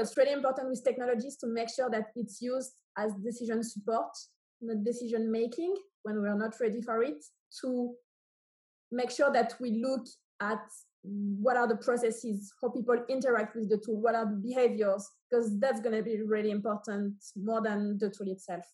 what's really important with technologies to make sure that it's used as decision support, not decision making when we are not ready for it, to make sure that we look at what are the processes, how people interact with the tool, what are the behaviors, because that's going to be really important more than the tool itself.